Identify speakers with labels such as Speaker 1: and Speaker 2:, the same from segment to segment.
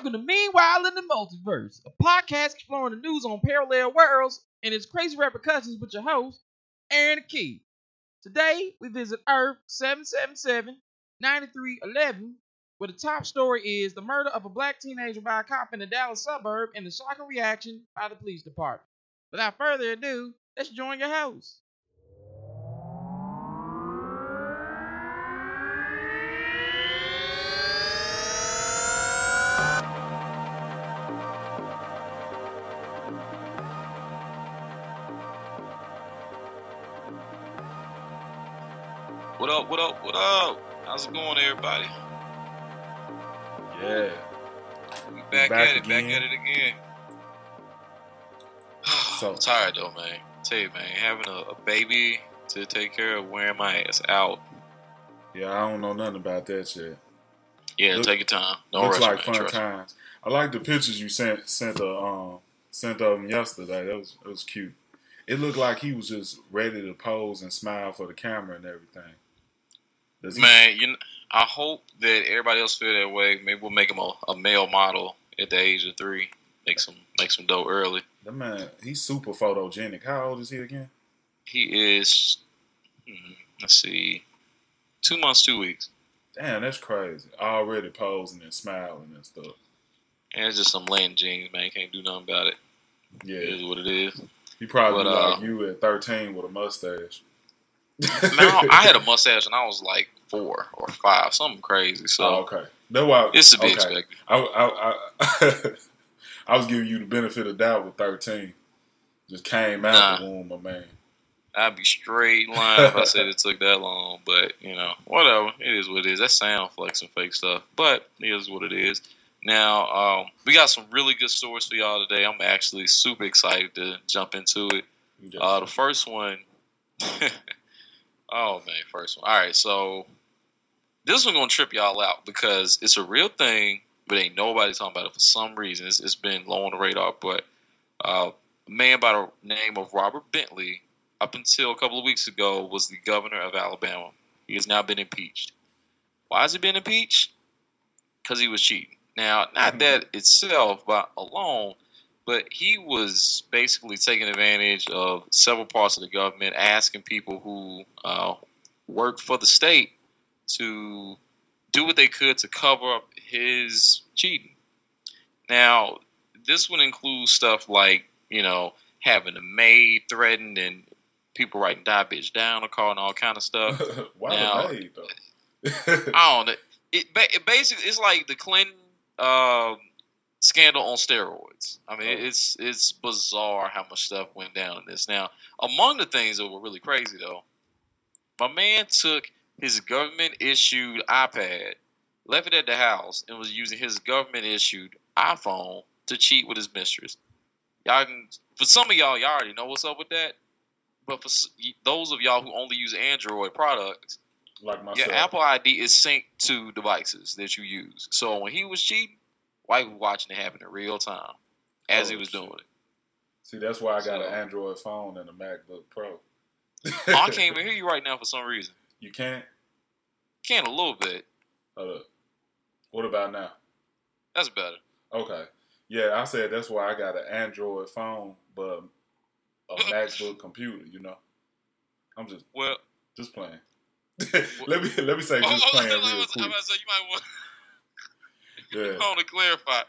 Speaker 1: Welcome to Meanwhile in the Multiverse, a podcast exploring the news on parallel worlds and its crazy repercussions with your host, Aaron Key. Today, we visit Earth 777 9311, where the top story is the murder of a black teenager by a cop in a Dallas suburb and the shocking reaction by the police department. Without further ado, let's join your host.
Speaker 2: What up, what up, what up? How's it going, everybody?
Speaker 3: Yeah.
Speaker 2: We back,
Speaker 3: Back
Speaker 2: at it, back at it again.
Speaker 3: So-
Speaker 2: I'm tired though, man. tell you, man, having a, a baby to take care of, wearing my ass out.
Speaker 3: Yeah, I don't know nothing about that shit.
Speaker 2: Yeah,
Speaker 3: Look-
Speaker 2: take your time. Don't
Speaker 3: Looks
Speaker 2: rush,
Speaker 3: like
Speaker 2: man.
Speaker 3: fun
Speaker 2: Trust me.
Speaker 3: times. I like the pictures you sent sent uh, um sent of him yesterday. That was it was cute. It looked like he was just ready to pose and smile for the camera and everything.
Speaker 2: Man, you. Know, I hope that everybody else feel that way. Maybe we'll make him a, a male model at the age of three. Make some make some dough early.
Speaker 3: the man, he's super photogenic. How old is he again?
Speaker 2: He is. hmm, let's see, two months, two weeks.
Speaker 3: Damn, that's crazy. Already posing and smiling and stuff.
Speaker 2: And it's just some land jeans, man. Can't do nothing about it. It
Speaker 3: Yeah,
Speaker 2: is what it is.
Speaker 3: he probably
Speaker 2: But, uh,
Speaker 3: like you at thirteen with a mustache.
Speaker 2: Man, I had a mustache and I was like four or five, something crazy. So
Speaker 3: Oh, okay. That's why
Speaker 2: it's to be
Speaker 3: okay.
Speaker 2: expected.
Speaker 3: I, I, I, I was giving you the benefit of doubt with 13. Just came out the womb, my man.
Speaker 2: I'd be straight lying if I said it took that long, but you know, whatever. It is what it is. That sound flex and fake stuff, but it is what it is. Now, um, we got some really good stories for y'all today. I'm actually super excited to jump into it. Uh, the first one, oh man, first one. All right, so this one gonna trip y'all out because it's a real thing, but ain't nobody talking about it for some reason. It's, it's been low on the radar, but uh, a man by the name of Robert Bentley, up until a couple of weeks ago, was the governor of Alabama. He has now been impeached. Why has he been impeached? Because he was cheating. Now, not
Speaker 3: Mhm.
Speaker 2: that itself, but alone, but he was basically taking advantage of several parts of the government, asking people who uh, work for the state to do what they could to cover up his cheating. Now, this would include stuff like, you know, having a maid threatened and people writing die bitch down car and all kind of stuff.
Speaker 3: Why
Speaker 2: now-
Speaker 3: the maid, though?
Speaker 2: I don't know. It, it basically it's like the Clinton um, scandal on steroids. I mean,
Speaker 3: Oh.
Speaker 2: it's it's bizarre how much stuff went down in this. Now, among the things that were really crazy though, my man took his government issued iPad, left it at the house, and was using his government issued iPhone to cheat with his mistress. Y'all can, for some of y'all, y'all already know what's up with that. But for those of y'all who only use Android products,
Speaker 3: like myself.
Speaker 2: your Apple ID is synced to devices that you use. So when he was cheating, wife was watching it happen in real time as he
Speaker 3: Oh,
Speaker 2: was
Speaker 3: shit.
Speaker 2: doing it.
Speaker 3: See, that's why I got
Speaker 2: So-
Speaker 3: an Android phone and a MacBook Pro.
Speaker 2: Oh, I can't even hear you right now for some reason.
Speaker 3: You can't?
Speaker 2: Can't a little bit.
Speaker 3: Hold up. What about now?
Speaker 2: That's better.
Speaker 3: Okay. Yeah, I said that's why I got an Android phone, but a MacBook computer, you know? I'm just
Speaker 2: Well,
Speaker 3: just playing. let me let me say oh, just
Speaker 2: oh,
Speaker 3: playing
Speaker 2: I
Speaker 3: real
Speaker 2: was, I
Speaker 3: quick.
Speaker 2: was say you might want,
Speaker 3: Yeah.
Speaker 2: want to clarify.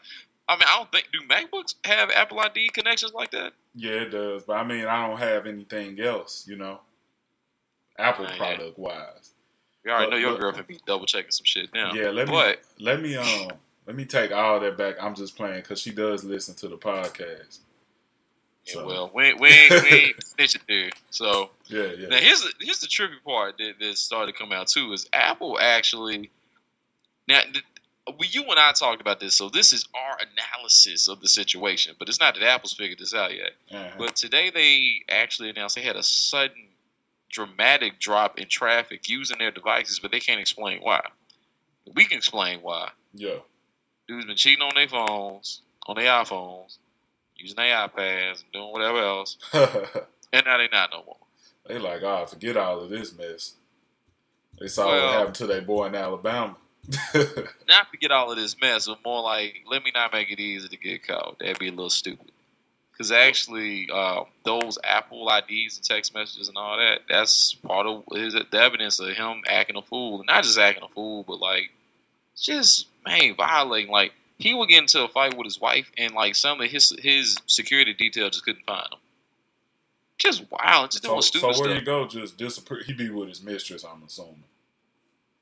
Speaker 2: I mean, I don't think do MacBooks have Apple ID connections like that.
Speaker 3: Yeah, it does. But I mean, I don't have anything else, you know, Apple
Speaker 2: Oh, yeah.
Speaker 3: product wise.
Speaker 2: You already
Speaker 3: But-
Speaker 2: know your
Speaker 3: but-
Speaker 2: girlfriend be double checking some shit now.
Speaker 3: Yeah, let me let me um let me take all that back. I'm just playing because she does listen to the podcast.
Speaker 2: yeah,
Speaker 3: So-
Speaker 2: well, we ain't, we ain't, we it there. So
Speaker 3: Yeah, yeah.
Speaker 2: Now here's the, here's the trippy part that, that started to come out too is Apple actually now we, you and I talked about this, so this is our analysis of the situation, but it's not that Apple's figured this out yet.
Speaker 3: Uh-huh.
Speaker 2: But today they actually announced they had a sudden dramatic drop in traffic using their devices, but they can't explain why. We can explain why.
Speaker 3: yeah.
Speaker 2: Dudes been cheating on their phones, on their iPhones, using their iPads, and doing whatever else, and now they not no more.
Speaker 3: they like, oh, forget all of this mess. They saw
Speaker 2: Well-
Speaker 3: what happened to their boy in Alabama.
Speaker 2: not to get all of this mess, but more like let me not make it easy to get caught. That'd be a little stupid. Because actually, uh, those Apple IDs and text messages and all that, that's part of is the evidence of him acting a fool. Not just acting a fool, but like just man violating. Like he would get into a fight with his wife, and like some of his his security detail just couldn't find him. Just wild, just
Speaker 3: so,
Speaker 2: doing
Speaker 3: so
Speaker 2: stupid
Speaker 3: where
Speaker 2: stuff.
Speaker 3: you go? Just disappear. He be with his mistress. I'm assuming.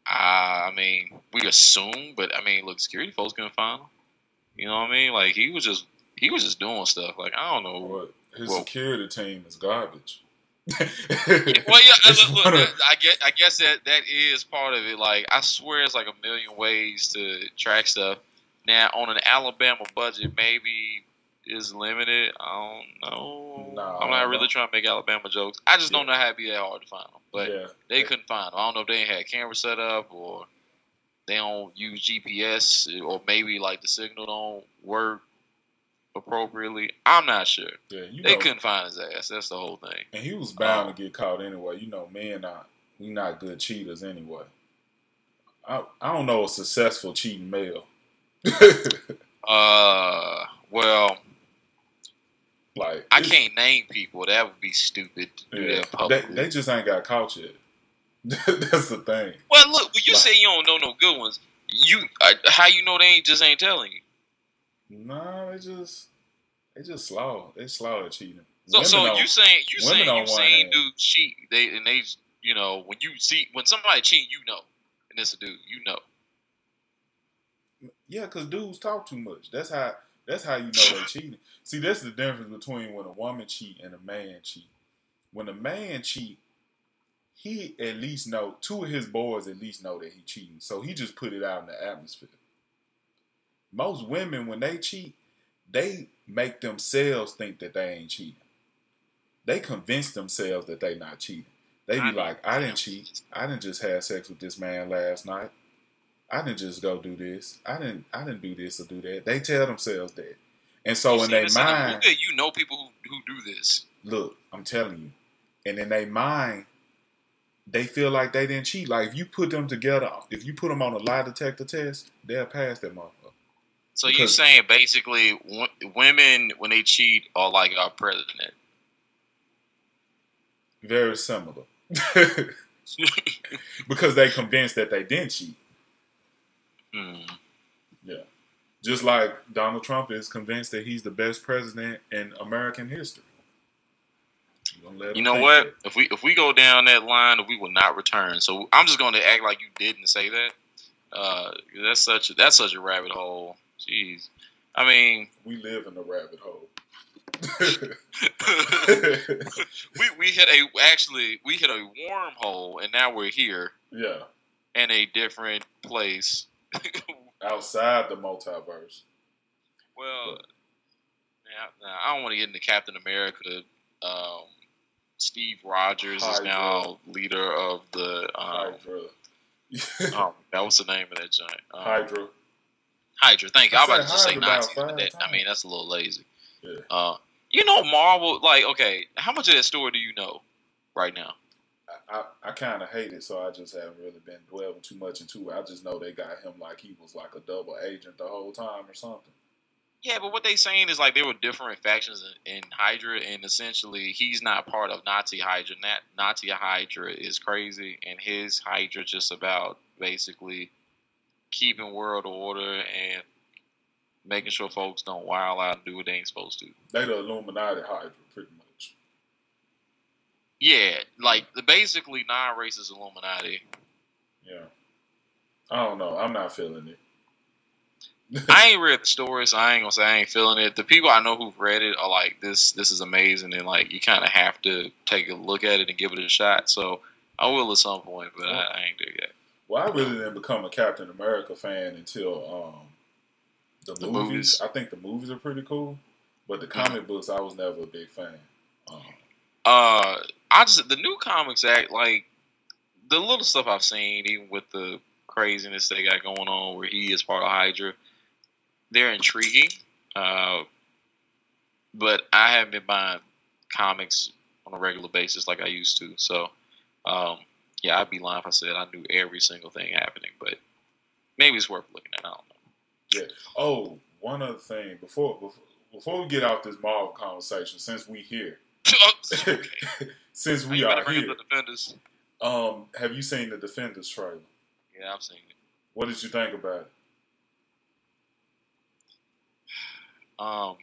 Speaker 2: Uh, I mean, we assume, but I mean, look, security folks couldn't find him. You know what I mean? Like he was just he was just doing stuff. Like I don't know.
Speaker 3: What his
Speaker 2: Well-
Speaker 3: security team is garbage.
Speaker 2: well, yeah, look, that- I guess I guess that that is part of it. Like I swear, it's like a million ways to track stuff. Now on an Alabama budget, maybe is limited. I don't know. I'm not really trying to make Alabama jokes. I just don't know how it'd be that hard to find them. But
Speaker 3: yeah,
Speaker 2: they couldn't find them. I don't know if they had camera set up or they don't use GPS or maybe like the signal don't work appropriately. I'm not sure.
Speaker 3: yeah. You
Speaker 2: They
Speaker 3: know,
Speaker 2: couldn't find his ass. That's the whole thing.
Speaker 3: and he was bound to get caught anyway. You know, men not we not good cheaters anyway. I I don't know a successful cheating male.
Speaker 2: Uh, well,
Speaker 3: like
Speaker 2: I can't name people. That would be stupid to do
Speaker 3: Yeah,
Speaker 2: that
Speaker 3: they,
Speaker 2: publicly.
Speaker 3: they just ain't got caught yet. That's the thing.
Speaker 2: well, look, when you
Speaker 3: Like-
Speaker 2: say you don't know no good ones, you uh, how you know they ain't just ain't telling you.
Speaker 3: Nah, they just they just slow. They slow at cheating.
Speaker 2: So,
Speaker 3: Women
Speaker 2: so you saying you saying you saying dudes cheat? They and they you know when you see when somebody cheat, you know, and it's a dude, you know.
Speaker 3: Yeah, because dudes talk too much. That's how that's how you know they're cheating. See, that's the difference between when a woman cheat and a man cheat. When a man cheat, he at least know two of his boys at least know that he cheating. So he just put it out in the atmosphere. Most women when they cheat, they make themselves think that they ain't cheating. They convince themselves that they not cheating. They be like, I didn't cheat. I didn't just have sex with this man last night. I didn't just go do this. I didn't. I didn't do this or do that. They tell themselves that, and so
Speaker 2: You
Speaker 3: in their
Speaker 2: this in the
Speaker 3: mind,
Speaker 2: movie, you know people who, who do this.
Speaker 3: look, I'm telling you, and in their mind, they feel like they didn't cheat. Like if you put them together, if you put them on a lie detector test, they'll pass that motherfucker.
Speaker 2: So
Speaker 3: you're
Speaker 2: saying basically w- women when they cheat are like our president?
Speaker 3: Very similar, because they convinced that they didn't cheat.
Speaker 2: Hmm.
Speaker 3: Yeah, just like Donald Trump is convinced that he's the best president in American history. You,
Speaker 2: know what?
Speaker 3: that.
Speaker 2: If we if we go down that line, we will not return. So I'm just going to act like you didn't say that. Uh, that's such a, that's such a rabbit hole. Jeez. I mean,
Speaker 3: We live in a rabbit hole.
Speaker 2: we we hit a actually we hit a wormhole, and now we're here
Speaker 3: yeah,
Speaker 2: in a different place.
Speaker 3: outside the multiverse.
Speaker 2: Well, now, now, I don't want to get into Captain America. Um, Steve Rogers is now leader of the. Um,
Speaker 3: Hydra.
Speaker 2: oh, that was the name of that giant. Um,
Speaker 3: Hydra.
Speaker 2: Hydra. Thank you.
Speaker 3: I
Speaker 2: I was about to just say
Speaker 3: Hydra
Speaker 2: but that, I mean that's a little lazy.
Speaker 3: Yeah.
Speaker 2: Uh, you know Marvel. Like, okay, how much of that story do you know right now?
Speaker 3: I, I, kind of hate it, so I just haven't really been dwelling too much into it. I just know they got him like he was like a double agent the whole time or something.
Speaker 2: Yeah, but what they saying is like there were different factions in, in Hydra, and essentially he's not part of Nazi Hydra. Nat, Nazi Hydra is crazy, and his Hydra just about basically keeping world order and making sure folks don't wild out and do what they ain't supposed to.
Speaker 3: They the Illuminati Hydra, pretty much.
Speaker 2: Yeah, like the basically non-racist Illuminati.
Speaker 3: Yeah. I don't know. I'm not feeling it.
Speaker 2: I ain't read the story, so I ain't gonna say I ain't feeling it. The people I know who've read it are like, "This, this is amazing," and like you kind of have to take a look at it and give it a shot. So I will at some point, but I, I ain't there yet.
Speaker 3: Well, I really didn't become a Captain America fan until um, the,
Speaker 2: The
Speaker 3: movies.
Speaker 2: movies.
Speaker 3: I think the movies are pretty cool, but the comic books, I was never a big fan. Um,
Speaker 2: Uh, I just the new comics act like the little stuff I've seen, even with the craziness they got going on, where he is part of Hydra. They're intriguing, uh, but I haven't been buying comics on a regular basis like I used to. So, um, yeah, I'd be lying if I said I knew every single thing happening. But maybe it's worth looking at. I don't know. Yeah.
Speaker 3: Oh, one other thing before before, before we get out this Marvel conversation, since we here,
Speaker 2: okay.
Speaker 3: since we are
Speaker 2: about to bring
Speaker 3: here,
Speaker 2: the defenders?
Speaker 3: um, have you seen the Defenders trailer?
Speaker 2: Yeah, I've seen it.
Speaker 3: What did you think about it?
Speaker 2: Um,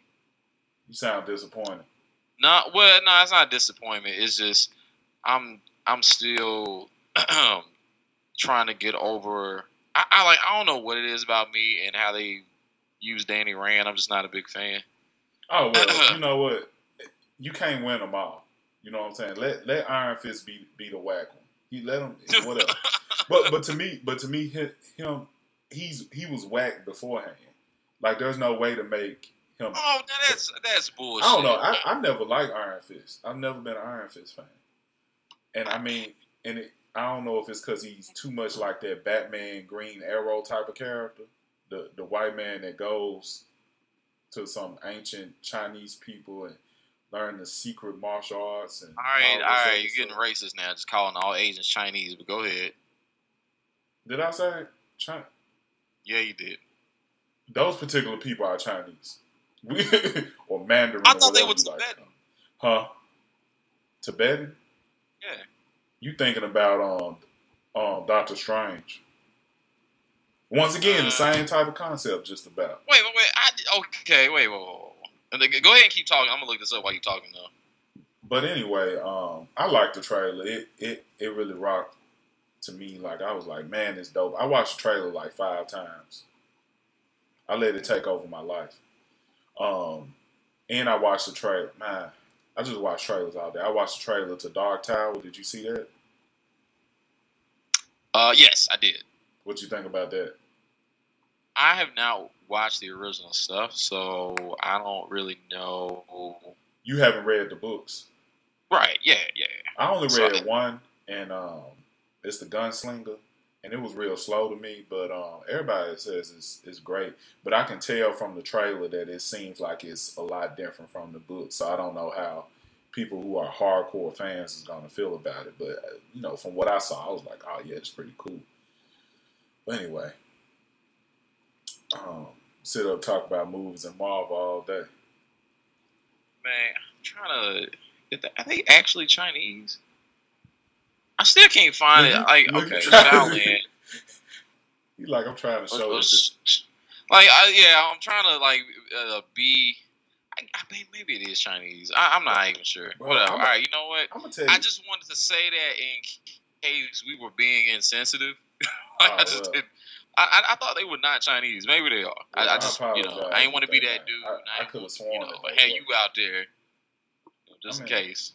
Speaker 3: You sound disappointed.
Speaker 2: not well. No, it's not disappointment. It's just I'm I'm still trying to get over. I, I like I don't know what it is about me and how they use Danny Rand. I'm just not a big fan.
Speaker 3: Oh well, you know what? You can't win them all. You know what I'm saying? Let let Iron Fist be be the whack one. He let him whatever. but but to me, but to me, hi- him he's he was whacked beforehand. Like there's no way to make him.
Speaker 2: Oh, that's that's bullshit.
Speaker 3: I don't know. I I never liked Iron Fist. I've never been an Iron Fist fan. And I mean, and it, I don't know if it's because he's too much like that Batman Green Arrow type of character, the the white man that goes to some ancient Chinese people and learn the secret martial arts. And
Speaker 2: all right, all
Speaker 3: other
Speaker 2: right. You're getting racist now. Just calling all Asians Chinese. But go ahead.
Speaker 3: Did I say China?
Speaker 2: Yeah, you did.
Speaker 3: Those particular people are Chinese, we, or Mandarin.
Speaker 2: I thought they were
Speaker 3: you like
Speaker 2: Tibetan.
Speaker 3: Huh? Tibetan?
Speaker 2: Yeah.
Speaker 3: You thinking about um um Doctor Strange? Once again, the
Speaker 2: Uh,
Speaker 3: same type of concept, just about.
Speaker 2: Wait, wait, wait. I, okay, wait, wait, wait, wait. And then Go ahead and keep talking. I'm gonna look this up while you're talking though.
Speaker 3: But anyway, um, I like the trailer. It it it really rocked to me. Like I was like, man, it's dope. I watched the trailer like five times. I let it take over my life. Um, and I watched the trailer. Man, I just watch trailers all day. I watched the trailer to Dark Tower. Did you see that?
Speaker 2: Uh, yes, I did.
Speaker 3: What you think about that?
Speaker 2: I have not watched the original stuff, so I don't really know.
Speaker 3: You haven't read the books.
Speaker 2: Right? Yeah, yeah.
Speaker 3: I only
Speaker 2: So-
Speaker 3: read one, and um, it's the Gunslinger, and it was real slow to me. But um, everybody says it's it's great. But I can tell from the trailer that it seems like it's a lot different from the book. So I don't know how people who are hardcore fans is gonna feel about it. But uh, you know, from what I saw, I was like, oh yeah, it's pretty cool. But anyway, um, sit up talk about movies and Marvel all day.
Speaker 2: Man, I'm trying to. Are they actually Chinese? I still can't find it.
Speaker 3: Look at-
Speaker 2: Like,
Speaker 3: look
Speaker 2: okay,
Speaker 3: at-
Speaker 2: Shaolin.
Speaker 3: You like I'm trying to show this.
Speaker 2: Like, I, yeah, I'm trying to like uh, be. I, I mean, maybe it is Chinese. I, I'm not even sure.
Speaker 3: Bro,
Speaker 2: Whatever. All right, you know what?
Speaker 3: I'm gonna tell you.
Speaker 2: I just wanted to say that in case we were being insensitive. Like,
Speaker 3: Oh,
Speaker 2: I just
Speaker 3: well.
Speaker 2: didn't. I, I, I thought they were not Chinese. Maybe they are. I, I
Speaker 3: I
Speaker 2: just, you know, I ain't want to be that
Speaker 3: that.
Speaker 2: dude.
Speaker 3: I- I could've sworn
Speaker 2: you know, but hey, you out there, just
Speaker 3: I
Speaker 2: in case.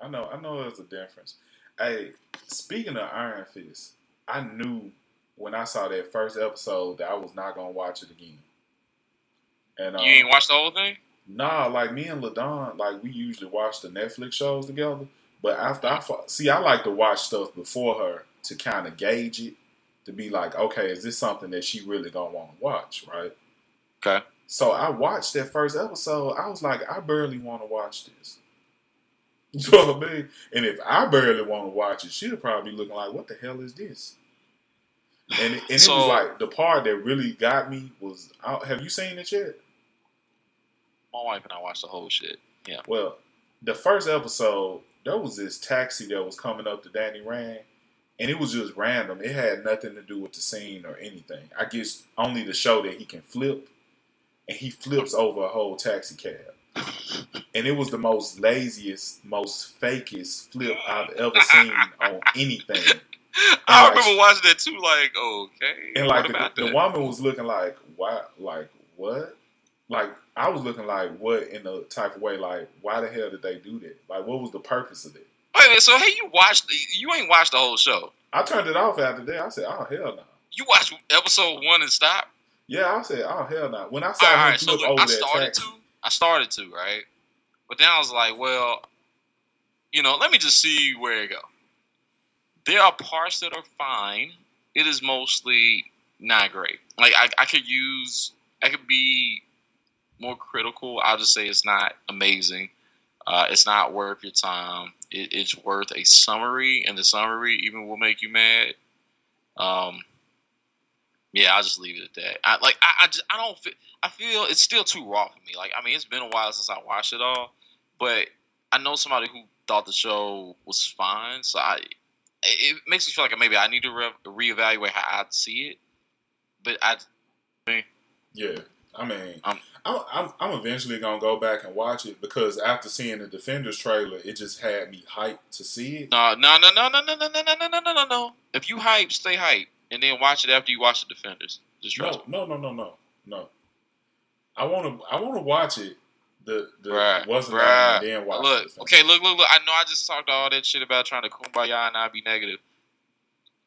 Speaker 3: I know, I know there's a difference. Hey, speaking of Iron Fist, I knew when I saw that first episode that I was not gonna watch it again. And um,
Speaker 2: You ain't watched the whole thing?
Speaker 3: nah, like me and Ladon, like we usually watch the Netflix shows together. But after I fo- see, I like to watch stuff before her to kind of gauge it, to be like, okay, is this something that she really gonna want to watch, right?
Speaker 2: Okay.
Speaker 3: So I watched that first episode. I was like, I barely want to watch this. You know what I mean? And if I barely want to watch it, she'll probably be looking like, "What the hell is this?" And it, and
Speaker 2: So-
Speaker 3: it was like the part that really got me was, I- have you seen it yet?
Speaker 2: My wife and I watched the whole shit. Yeah.
Speaker 3: Well, the first episode, there was this taxi that was coming up to Danny Rand, and it was just random. It had nothing to do with the scene or anything. I guess only to show that he can flip, and he flips over a whole taxi cab. And it was the most laziest, most fakest flip I've ever seen on anything.
Speaker 2: I
Speaker 3: like-
Speaker 2: remember watching that too. Like, okay,
Speaker 3: And like the, the woman was looking like, why? Like what? Like I was looking like, what in the type of way? Like, why the hell did they do that? Like, what was the purpose of it?
Speaker 2: Wait a minute. So, hey, you watched? You ain't watched the whole show.
Speaker 3: I turned it off after that. I said, "Oh hell no!"
Speaker 2: You watched episode one and stop.
Speaker 3: Yeah, I said, "Oh hell no!" When I saw
Speaker 2: All right,
Speaker 3: him
Speaker 2: right. So look, I started
Speaker 3: taxi,
Speaker 2: to. I started to right, but then I was like, well, you know, let me just see where it go. There are parts that are fine. It is mostly not great. Like I, I could use, I could be more critical. I'll just say it's not amazing. Uh, it's not worth your time. It, it's worth a summary, and the summary even will make you mad. Um, Yeah, I'll just leave it at that. I like I, I just I don't feel I feel it's still too raw for me. Like I mean, it's been a while since I watched it all, but I know somebody who thought the show was fine, so I it makes me feel like maybe I need to re- reevaluate how I see it. But I
Speaker 3: Yeah, I mean,
Speaker 2: Um,
Speaker 3: I'm, I'm I'm eventually gonna go back and watch it because after seeing the Defenders trailer, it just had me hyped to see it.
Speaker 2: no no no no no no no no no no no no. If you hype, stay hype, and then watch it after you watch the Defenders. Just trust
Speaker 3: No, no, no, no, no, no. I want to I want to watch it. The the
Speaker 2: Bruh,
Speaker 3: wasn't that and then watch
Speaker 2: Look,
Speaker 3: the
Speaker 2: okay, look, look, look. I know I just talked all that shit about trying to kumbaya and not be negative.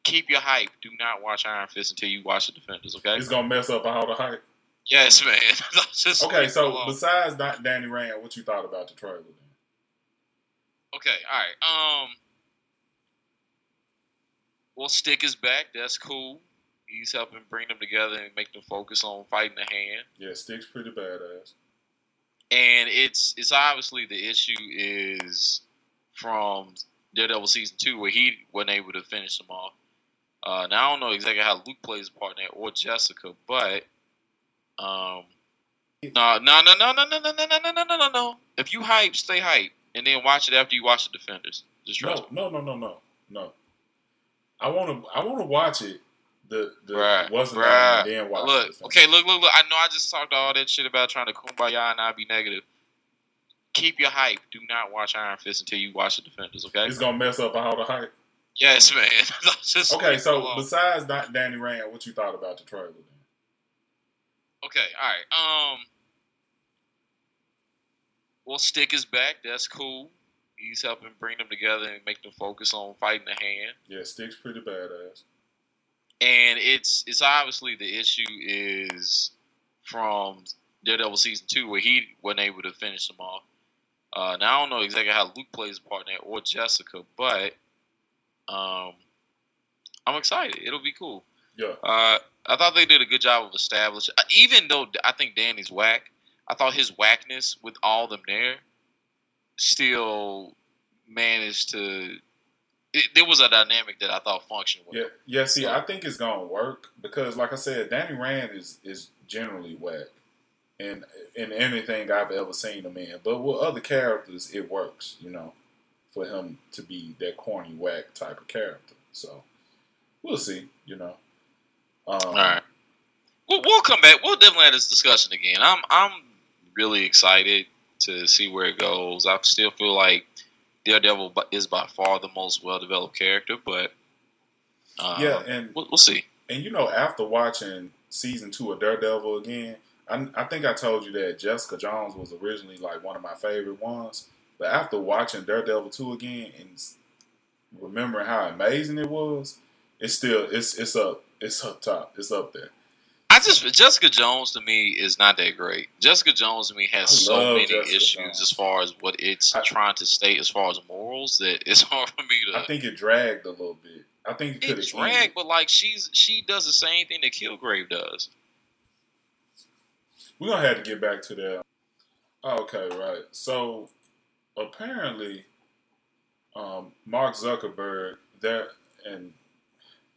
Speaker 2: Keep your hype. Do not watch Iron Fist until you watch the Defenders. Okay?
Speaker 3: It's gonna mess up all the hype.
Speaker 2: Yes, man. just
Speaker 3: Okay, so
Speaker 2: alone.
Speaker 3: besides Da- Danny Rand, what you thought about the trailer? Then?
Speaker 2: Okay, all right. Um, well, Stick is back. That's cool. He's helping bring them together and make them focus on fighting the hand.
Speaker 3: Yeah, Stick's pretty badass.
Speaker 2: And it's it's obviously the issue is from Daredevil season two where he wasn't able to finish them off. Uh, now I don't know exactly how Luke plays a part in that or Jessica, but um, no, no, no, no, no, no, no, no, no, no, no, no, no. If you hype, stay hype, and then watch it after you watch the Defenders. Just trust
Speaker 3: No, no, no, no, no, no. I want to I want to watch it. The the
Speaker 2: Bruh,
Speaker 3: wasn't that and then watch
Speaker 2: Look,
Speaker 3: the
Speaker 2: okay, look, look, look. I know I just talked all that shit about trying to kumbaya and not be negative. Keep your hype. Do not watch Iron Fist until you watch the Defenders. Okay?
Speaker 3: It's gonna mess up all the hype.
Speaker 2: Yes, man. just
Speaker 3: Okay, so besides Da- Danny Rand, what you thought about the trailer? Then?
Speaker 2: Okay, all right. Um, well, Stick is back. That's cool. He's helping bring them together and make them focus on fighting the hand.
Speaker 3: Yeah, Stick's pretty badass.
Speaker 2: and it's it's obviously the issue is from Daredevil season two where he wasn't able to finish them off. Uh, now I don't know exactly how Luke plays a part in that or Jessica, but um, I'm excited. It'll be cool.
Speaker 3: Yeah,
Speaker 2: Uh, I thought they did a good job of establishing. uh, Even though I think Danny's whack, I thought his whackness with all them there still managed to. It, there was a dynamic that I thought functioned well.
Speaker 3: yeah, yeah. See, I think it's gonna work because, like I said, Danny Rand is is generally whack in in anything I've ever seen him in. But with other characters, it works. You know, for him to be that corny whack type of character. So we'll see. You know. Um,
Speaker 2: All right. We'll, we'll come back. We'll definitely have this discussion again. I'm I'm really excited to see where it goes. I still feel like Daredevil is by far the most well developed character, but um,
Speaker 3: Yeah, and
Speaker 2: we'll, we'll see.
Speaker 3: And you know, after watching season two of Daredevil again, I, I think I told you that Jessica Jones was originally like one of my favorite ones. But after watching Daredevil two again and remembering how amazing it was, it's still it's it's up it's up top it's up there.
Speaker 2: I just Jessica Jones to me is not that great. Jessica Jones to me has so many
Speaker 3: Jessica
Speaker 2: issues
Speaker 3: Jones.
Speaker 2: as far as what it's
Speaker 3: I-
Speaker 2: trying to state as far as morals that it's hard for me to.
Speaker 3: I think it dragged a little bit. I think it could
Speaker 2: it's
Speaker 3: have
Speaker 2: drag, but like she's she does the same thing that Kilgrave does.
Speaker 3: We're gonna have to get back to that. Okay, right. So apparently, um, Mark Zuckerberg there and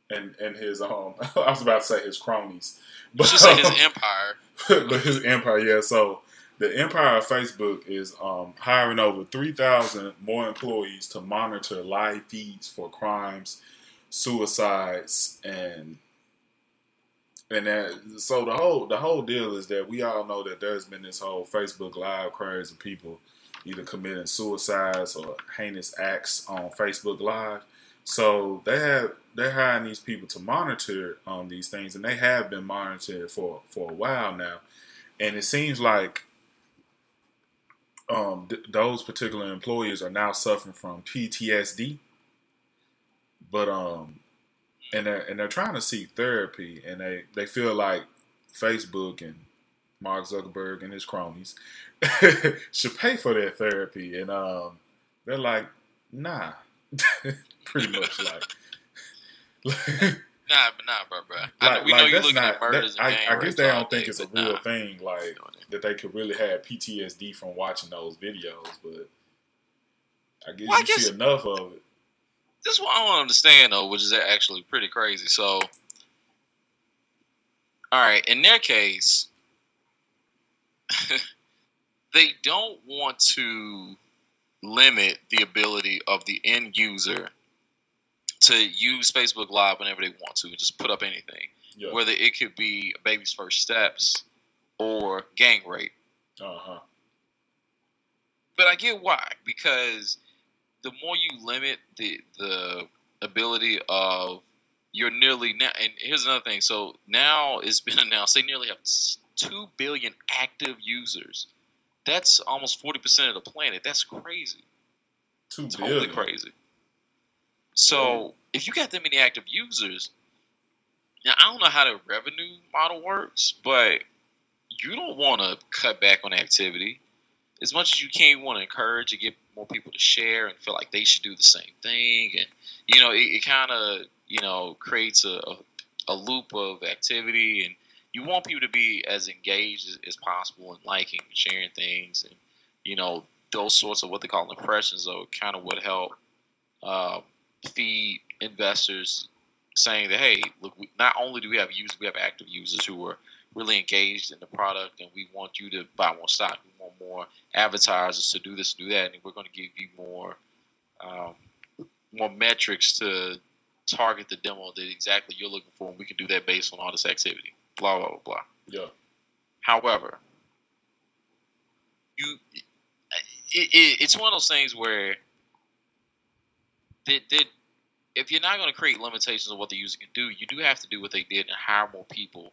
Speaker 3: and and his um I was about to say his cronies,
Speaker 2: You
Speaker 3: but
Speaker 2: should say his empire.
Speaker 3: but his empire, yeah. So the empire of Facebook is um hiring over three thousand more employees to monitor live feeds for crimes, suicides, and and that so the whole the whole deal is that we all know that there's been this whole Facebook live craze of people either committing suicides or heinous acts on Facebook Live. So they have they're hiring these people to monitor um, these things, and they have been monitored for for a while now. And it seems like um, th- those particular employees are now suffering from PTSD. But um, and they're and they're trying to seek therapy, and they they feel like Facebook and Mark Zuckerberg and his cronies should pay for their therapy, and um, they're like, nah, pretty much like.
Speaker 2: Nah, but nah, bro, bro. I
Speaker 3: Like,
Speaker 2: we
Speaker 3: like,
Speaker 2: know you're looking
Speaker 3: not.
Speaker 2: at murders
Speaker 3: that-
Speaker 2: and
Speaker 3: I, I guess they don't think it's a real
Speaker 2: nah.
Speaker 3: thing, like that they could really have PTSD from watching those videos. But I guess
Speaker 2: Well, I
Speaker 3: you
Speaker 2: guess-
Speaker 3: see enough of it.
Speaker 2: This is what I don't understand though, which is actually pretty crazy. So All right, in their case, they don't want to limit the ability of the end user to use Facebook Live whenever they want to, and just put up anything.
Speaker 3: Yeah.
Speaker 2: Whether it could be a baby's first steps or gang rape.
Speaker 3: Uh huh.
Speaker 2: But I get why, because the more you limit the the ability of you're nearly now and here's another thing. So now it's been announced they nearly have two billion active users. That's almost forty percent of the planet. That's crazy.
Speaker 3: Two
Speaker 2: Totally
Speaker 3: billion.
Speaker 2: crazy. So if you got that many active users, now I don't know how the revenue model works, but you don't want to cut back on activity as much as you can. You want to encourage and get more people to share and feel like they should do the same thing, and you know it, it kind of you know creates a, a a loop of activity, and you want people to be as engaged as, as possible and liking and sharing things, and you know those sorts of what they call impressions are kind of what help uh, feed investors saying that hey look we, not only do we have users we have active users who are really engaged in the product and we want you to buy more stock we want more advertisers to do this do that and we're going to give you more um, more metrics to target the demo that exactly you're looking for and we can do that based on all this activity blah blah blah blah
Speaker 3: Yeah.
Speaker 2: However, you it, it, it's one of those things where that, that if you're not going to create limitations of what the user can do, you do have to do what they did and hire more people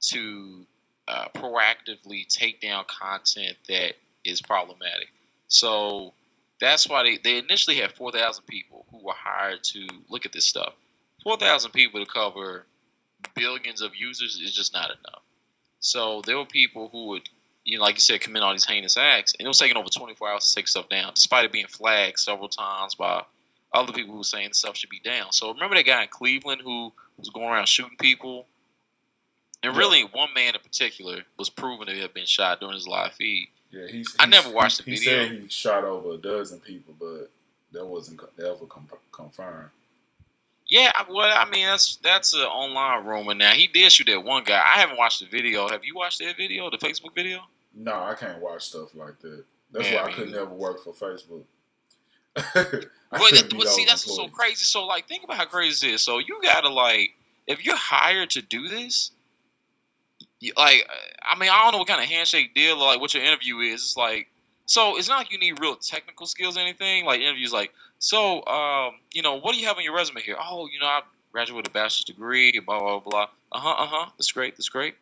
Speaker 2: to uh, proactively take down content that is problematic. So that's why they, they initially had 4,000 people who were hired to look at this stuff. 4,000 people to cover billions of users is just not enough. So there were people who would, you know, like you said, commit all these heinous acts, and it was taking over 24 hours to take stuff down, despite it being flagged several times by other people who were saying stuff should be down. So remember that guy in Cleveland who was going around shooting people? And
Speaker 3: Yeah.
Speaker 2: really, one man in particular was proven to have been shot during his live feed.
Speaker 3: Yeah. He's,
Speaker 2: I
Speaker 3: he's-
Speaker 2: never watched the
Speaker 3: he,
Speaker 2: video.
Speaker 3: He said he shot over a dozen people, but that wasn't ever confirmed.
Speaker 2: Yeah, well, I mean that's that's an online rumor. Now he did shoot that one guy. I haven't watched the video. Have you watched that video, the Facebook video?
Speaker 3: No, I can't watch stuff like that. That's
Speaker 2: Yeah,
Speaker 3: why I could
Speaker 2: either.
Speaker 3: never work for Facebook.
Speaker 2: Well,
Speaker 3: couldn't
Speaker 2: that, well, see, that's so crazy. So, like, think about how crazy it is. So, you gotta like, if you're hired to do this, you, like, I mean, I don't know what kind of handshake deal or like what your interview is. It's like, so it's not like you need real technical skills or anything. Like, interviews, like, so, um, you know, what do you have on your resume here? Oh, you know, I graduated with a bachelor's degree, blah blah blah. Uh huh, uh huh. That's great. That's great.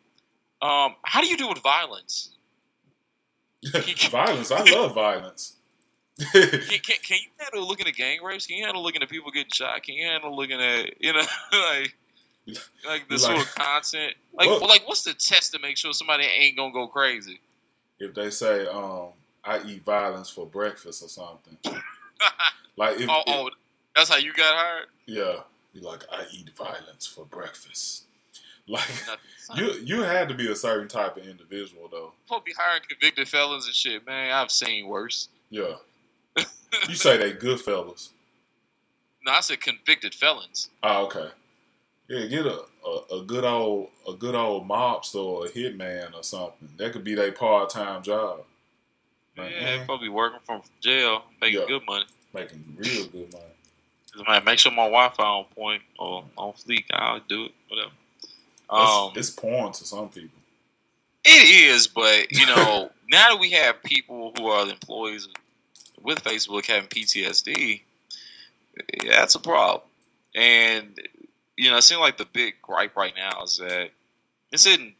Speaker 2: Um, how do you deal with violence?
Speaker 3: violence. I love violence.
Speaker 2: Can, can, can you handle looking at gang rapes? Can you handle looking at people getting shot? Can you handle looking at you know like like the
Speaker 3: Like-
Speaker 2: sort of content? Like Well- like what's the test to make sure somebody ain't gonna go crazy?
Speaker 3: if they say, um, "I eat violence for breakfast" or something, like if,
Speaker 2: oh,
Speaker 3: if-
Speaker 2: oh, that's how you got hired.
Speaker 3: yeah, be like, "I eat violence for breakfast." Like you, you had to be a certain type of individual, though.
Speaker 2: to be hiring convicted felons and shit, man. I've seen worse.
Speaker 3: Yeah, you say they good fellas.
Speaker 2: No, I said convicted felons.
Speaker 3: Oh, okay. Yeah, get a, a, a good old a good old mobster or a hitman or something. That could be their part time job. Like,
Speaker 2: yeah,
Speaker 3: man,
Speaker 2: probably working from jail, making
Speaker 3: Yeah.
Speaker 2: good money.
Speaker 3: making real good money.
Speaker 2: Might make sure my Wi-Fi on point or on fleek. I'll do it. Whatever. Um,
Speaker 3: it's porn to some people.
Speaker 2: It is, but you know, now that we have people who are the employees with Facebook having PTSD, that's a problem. And you know, it seems like the big gripe right now is that this isn't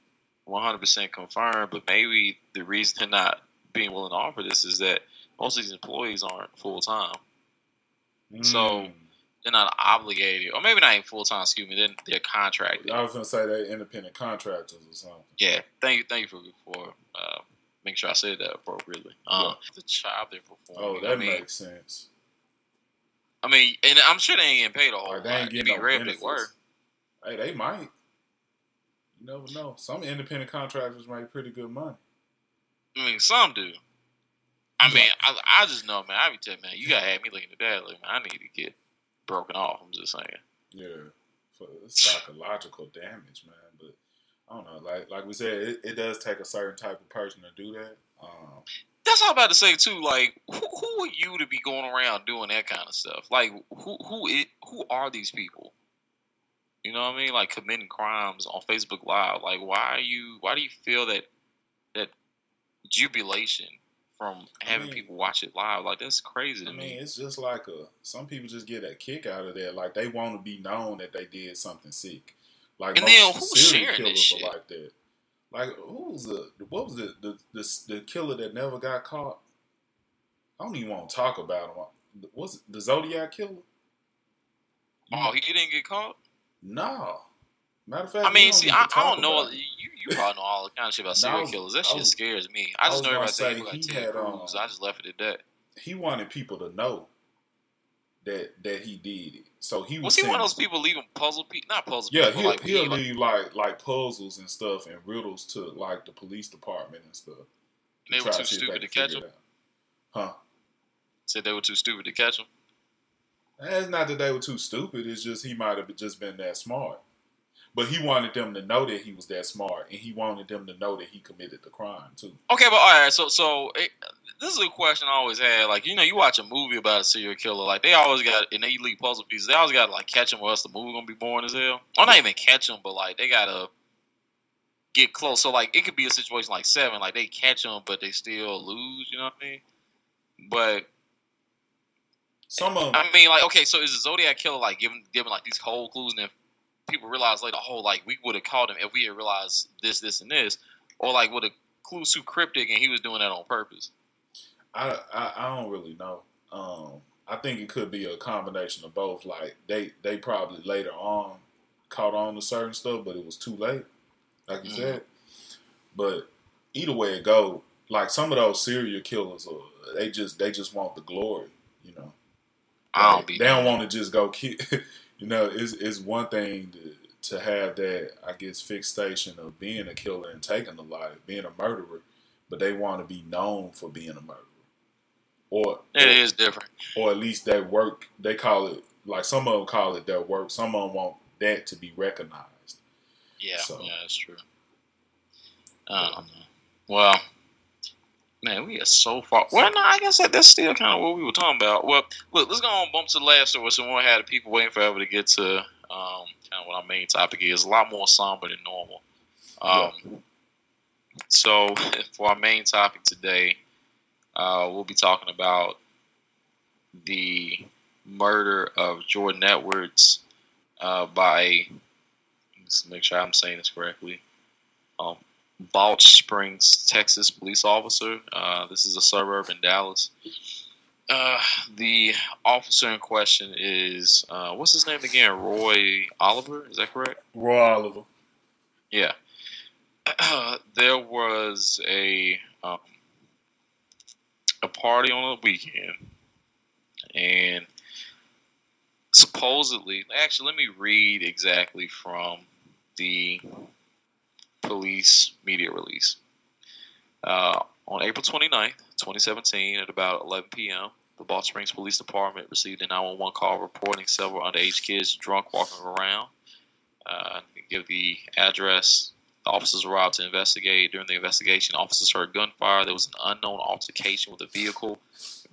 Speaker 2: 100% confirmed, but maybe the reason they're not being willing to offer this is that most of these employees aren't full time. So-
Speaker 3: Mm.
Speaker 2: They're not obligated, or maybe not even full time. Excuse me, they're, they're contracted.
Speaker 3: I was gonna say they're independent contractors or something.
Speaker 2: Yeah, thank you, thank you for for uh, making sure I say that appropriately. Um, The job they're performing.
Speaker 3: Oh, that
Speaker 2: I mean,
Speaker 3: makes sense.
Speaker 2: I mean, and I'm sure they ain't getting paid a whole
Speaker 3: Like they
Speaker 2: lot.
Speaker 3: ain't
Speaker 2: It'd
Speaker 3: getting
Speaker 2: be
Speaker 3: no
Speaker 2: rare if they were.
Speaker 3: Hey, they might. You never know. Some independent contractors make pretty good money.
Speaker 2: I mean, some do. I
Speaker 3: Yeah.
Speaker 2: mean, I, I just know, man. I be telling man, you gotta have me looking at that. Like, man, I need to get broken off. I'm just saying.
Speaker 3: Yeah, for psychological damage, man. But I don't know. Like like we said, it, it does take a certain type of person to do that. Um,
Speaker 2: That's all I'm about to say too. Like, who, who are you to be going around doing that kind of stuff? Like, who who it, who are these people? You know what I mean? Like committing crimes on Facebook Live. Like, why are you? Why do you feel that that jubilation from having
Speaker 3: mean-
Speaker 2: people watch it live? Like, that's crazy to
Speaker 3: I
Speaker 2: me.
Speaker 3: it's just like a. Some people just get a kick out of that. Like they want to be known that they did something sick. Like
Speaker 2: And then who's sharing this shit?
Speaker 3: like that. Like who was the what was the the, the the killer that never got caught? I don't even want to talk about him. Was it the Zodiac killer?
Speaker 2: Oh, he didn't get caught.
Speaker 3: No. Matter of fact,
Speaker 2: I mean, see, I, I don't know. You you probably know all the kind of shit about serial
Speaker 3: was-
Speaker 2: killers. That
Speaker 3: I
Speaker 2: shit
Speaker 3: was-
Speaker 2: scares me.
Speaker 3: I
Speaker 2: I just
Speaker 3: was
Speaker 2: know everybody
Speaker 3: say
Speaker 2: think like
Speaker 3: he
Speaker 2: Ted
Speaker 3: had,
Speaker 2: Cruz.
Speaker 3: um,
Speaker 2: I just left it at that.
Speaker 3: He wanted people to know that that he did it. So he was.
Speaker 2: Was he one of those people leaving puzzle people? Not puzzle
Speaker 3: Yeah,
Speaker 2: people.
Speaker 3: he'll,
Speaker 2: like,
Speaker 3: he'll leave like like puzzles and stuff and riddles to like the police department and stuff. to
Speaker 2: They were too stupid to catch
Speaker 3: out. Huh?
Speaker 2: said they were too stupid to catch him.
Speaker 3: It's not that they were too stupid. It's just he might have just been that smart. But he wanted them to know that he was that smart, and he wanted them to know that he committed the crime too.
Speaker 2: Okay, but all right. So, so it, this is a question I always had. Like, you know, you watch a movie about a serial killer. Like, they always got and they leave puzzle pieces. They always got to like catch him, or else the movie gonna be boring as hell. Or not even catch them, but like they gotta get close. So, like, it could be a situation like Seven. Like, they catch them, but they still lose. You know what I mean? But
Speaker 3: Some of them,
Speaker 2: I mean, like, okay, so is the Zodiac killer like giving giving like these cold clues, and if people realize later, oh, like we would have called him if we had realized this, this, and this, or like would the clues too cryptic and he was doing that on purpose?
Speaker 3: I, I I don't really know. Um, I think it could be a combination of both. Like they they probably later on caught on to certain stuff, but it was too late, like you
Speaker 2: Mhm.
Speaker 3: said. But either way it go, like some of those serial killers, are, they just they just want the glory, you know.
Speaker 2: I don't
Speaker 3: Like,
Speaker 2: be.
Speaker 3: they don't want to just go kill. you know, it's it's one thing to to have that I guess fixation of being a killer and taking a life, being a murderer, but they want to be known for being a murderer, or
Speaker 2: It is different.
Speaker 3: or at least their work. They call it like some of them call it their work. Some of them want that to be recognized.
Speaker 2: Yeah,
Speaker 3: So-
Speaker 2: yeah, that's true. Know. Well, man, we are so far. Well, no, I guess that, that's still kind of what we were talking about. Well, look, let's go on bump to the last story. So we won't have the people waiting forever to get to um, kind of what our main topic is. A lot more somber than normal. Um, So for our main topic today, uh, we'll be talking about the murder of Jordan Edwards uh, by, let's make sure I'm saying this correctly, um, Balch Springs, Texas police officer. Uh, this is a suburb in Dallas. Uh, the officer in question is, uh, what's his name again? Roy Oliver, is that correct?
Speaker 3: Roy Oliver.
Speaker 2: Yeah. there was a um, a party on a weekend, and supposedly, actually, let me read exactly from the police media release. Uh, on April 29th, 2017, at about 11 p.m., the Balch Springs Police Department received a 911 call reporting several underage kids drunk walking around. Uh, give the address. The officers arrived to investigate. During the investigation, officers heard gunfire. There was an unknown altercation with a vehicle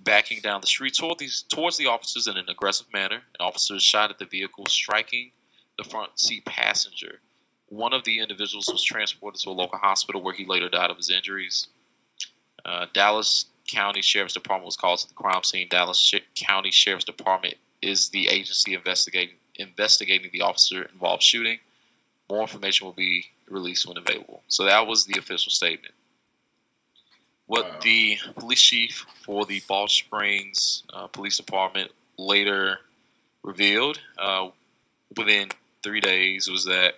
Speaker 2: backing down the street toward these, towards the officers in an aggressive manner. And officers shot at the vehicle, striking the front seat passenger. One of the individuals was transported to a local hospital where he later died of his injuries. Uh, Dallas County Sheriff's Department was called to the crime scene. Dallas Sh- County Sheriff's Department is the agency investigating investigating the officer involved shooting. More information will be released when available. So that was the official statement. What
Speaker 3: Wow.
Speaker 2: the police chief for the Balch Springs uh, Police Department later revealed uh, within three days was that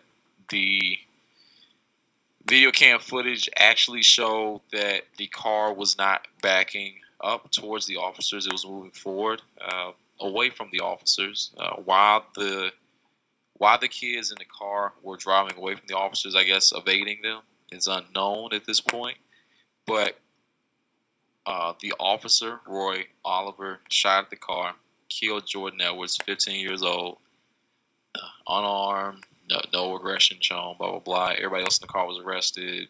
Speaker 2: the video cam footage actually showed that the car was not backing up towards the officers; it was moving forward, uh, away from the officers, uh, while the why the kids in the car were driving away from the officers, I guess, evading them, is unknown at this point. But uh, the officer, Roy Oliver, shot at the car, killed Jordan Edwards, 15 years old, uh, unarmed, no, no aggression shown, blah blah blah. Everybody else in the car was arrested,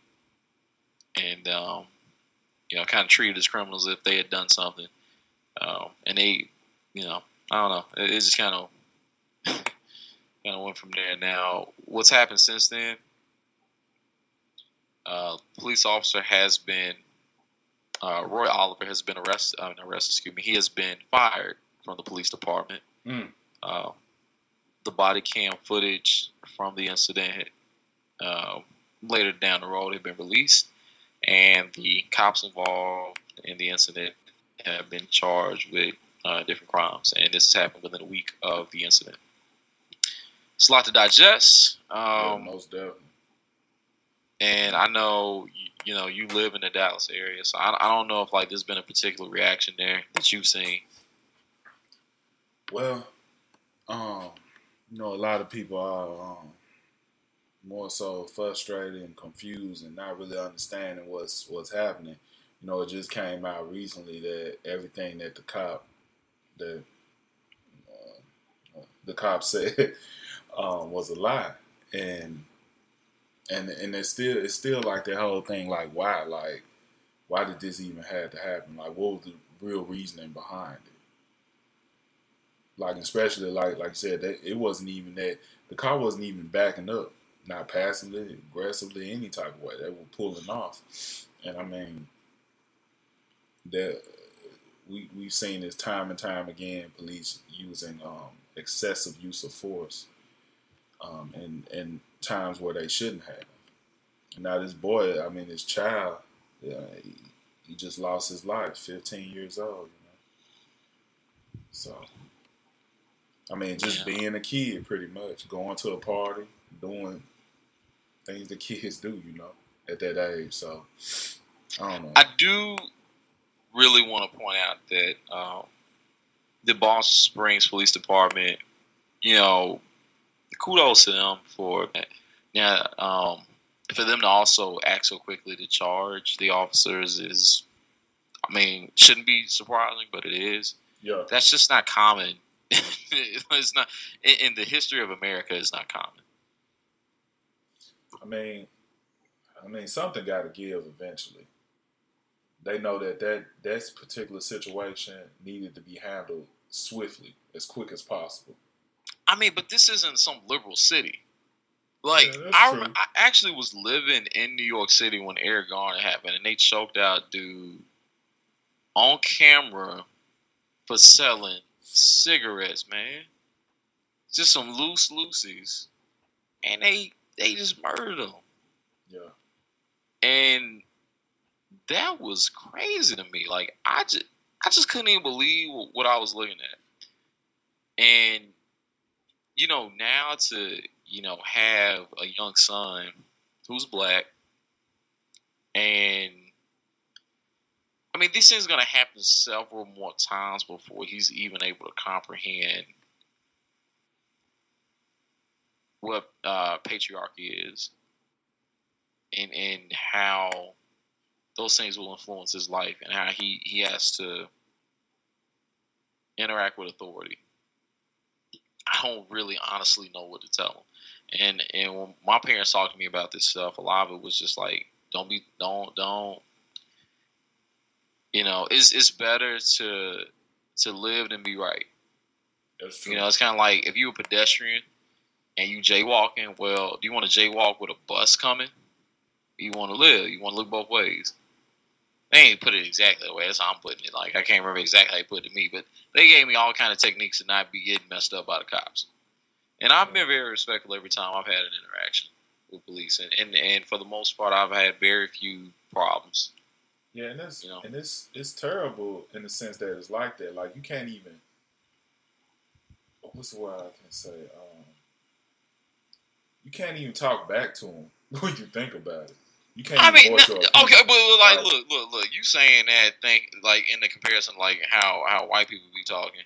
Speaker 2: and um, you know, kind of treated as criminals if they had done something. Um, and they, you know, I don't know. It, it just kind of kind of went from there. Now, what's happened since then? Uh, police officer has been uh, Roy Oliver has been arrested. Uh, arrested, excuse me. He has been fired from the police department.
Speaker 3: Mm.
Speaker 2: Uh, the body cam footage from the incident uh, later down the road had been released, and the cops involved in the incident have been charged with uh, different crimes. And this has happened within a week of the incident. It's a lot to digest.
Speaker 3: yeah,
Speaker 2: Um,
Speaker 3: most definitely.
Speaker 2: and I know you, you know you live in the Dallas area, so I, I don't know if like there's been a particular reaction there that you've seen.
Speaker 3: Well, um, you know, a lot of people are um, more so frustrated and confused and not really understanding what's what's happening. You know, it just came out recently that everything that the cop, the uh, the cop said, um, was a lie, and and and it's still it's still like that whole thing. Like, why? Like, why did this even have to happen? Like, what was the real reasoning behind it? like especially like like I said, that it wasn't even that the car wasn't even backing up, not passively, aggressively, any type of way. They were pulling off, and I mean that we we've seen this time and time again. Police using um, excessive use of force, um, and and times where they shouldn't have. Now this boy, I mean, this child, yeah, he, he just lost his life, 15 years old. You know, so. I mean, just
Speaker 2: Yeah.
Speaker 3: being a kid, pretty much going to a party, doing things the kids do, you know, at that age. So I don't know.
Speaker 2: I do really want to point out that um, the Balch Springs Police Department, you know, kudos to them for now. Um, for them to also act so quickly to charge the officers is, I mean, shouldn't be surprising, but it is.
Speaker 3: yeah,
Speaker 2: That's just not common. it's not in, in the history of America. It's not common.
Speaker 3: I mean, I mean, something got to give eventually. They know that that that particular situation needed to be handled swiftly, as quick as possible.
Speaker 2: I mean, but this isn't some liberal city. Like
Speaker 3: Yeah,
Speaker 2: I, rem- I actually was living in New York City when Eric Garner happened, and they choked out dude on camera for selling cigarettes, man. Just some loose loosies, and they they just murdered him,
Speaker 3: Yeah,
Speaker 2: and that was crazy to me. Like I just I just couldn't even believe what I was looking at, and you know now to you know have a young son who's black and I mean this is gonna happen several more times before he's even able to comprehend what uh, patriarchy is and and how those things will influence his life and how he, he has to interact with authority. I don't really honestly know what to tell him. And and when my parents talked to me about this stuff, a lot of it was just like, don't be, don't, don't. You know, it's it's better to to live than be right.
Speaker 3: that's true.
Speaker 2: You know, it's kind of like if you're a pedestrian and you jaywalking. Well, do you want to jaywalk with a bus coming? You want to live. You want to look both ways. They ain't put it exactly the way. That's how I'm putting it. Like I can't remember exactly how they put it to me, but they gave me all kind of techniques to not be getting messed up by the cops. And I've been very respectful every time I've had an interaction with police, and and, and for the most part, I've had very few problems.
Speaker 3: Yeah, and it's
Speaker 2: You know?
Speaker 3: and it's it's terrible in the sense that it's like that. Like you can't even. What's the word I can say? Um, you can't even talk back to them when you think about it. You can't.
Speaker 2: I mean, okay, but like,
Speaker 3: Right.
Speaker 2: look, look, look. You saying that thing like in the comparison, like how how white people be talking.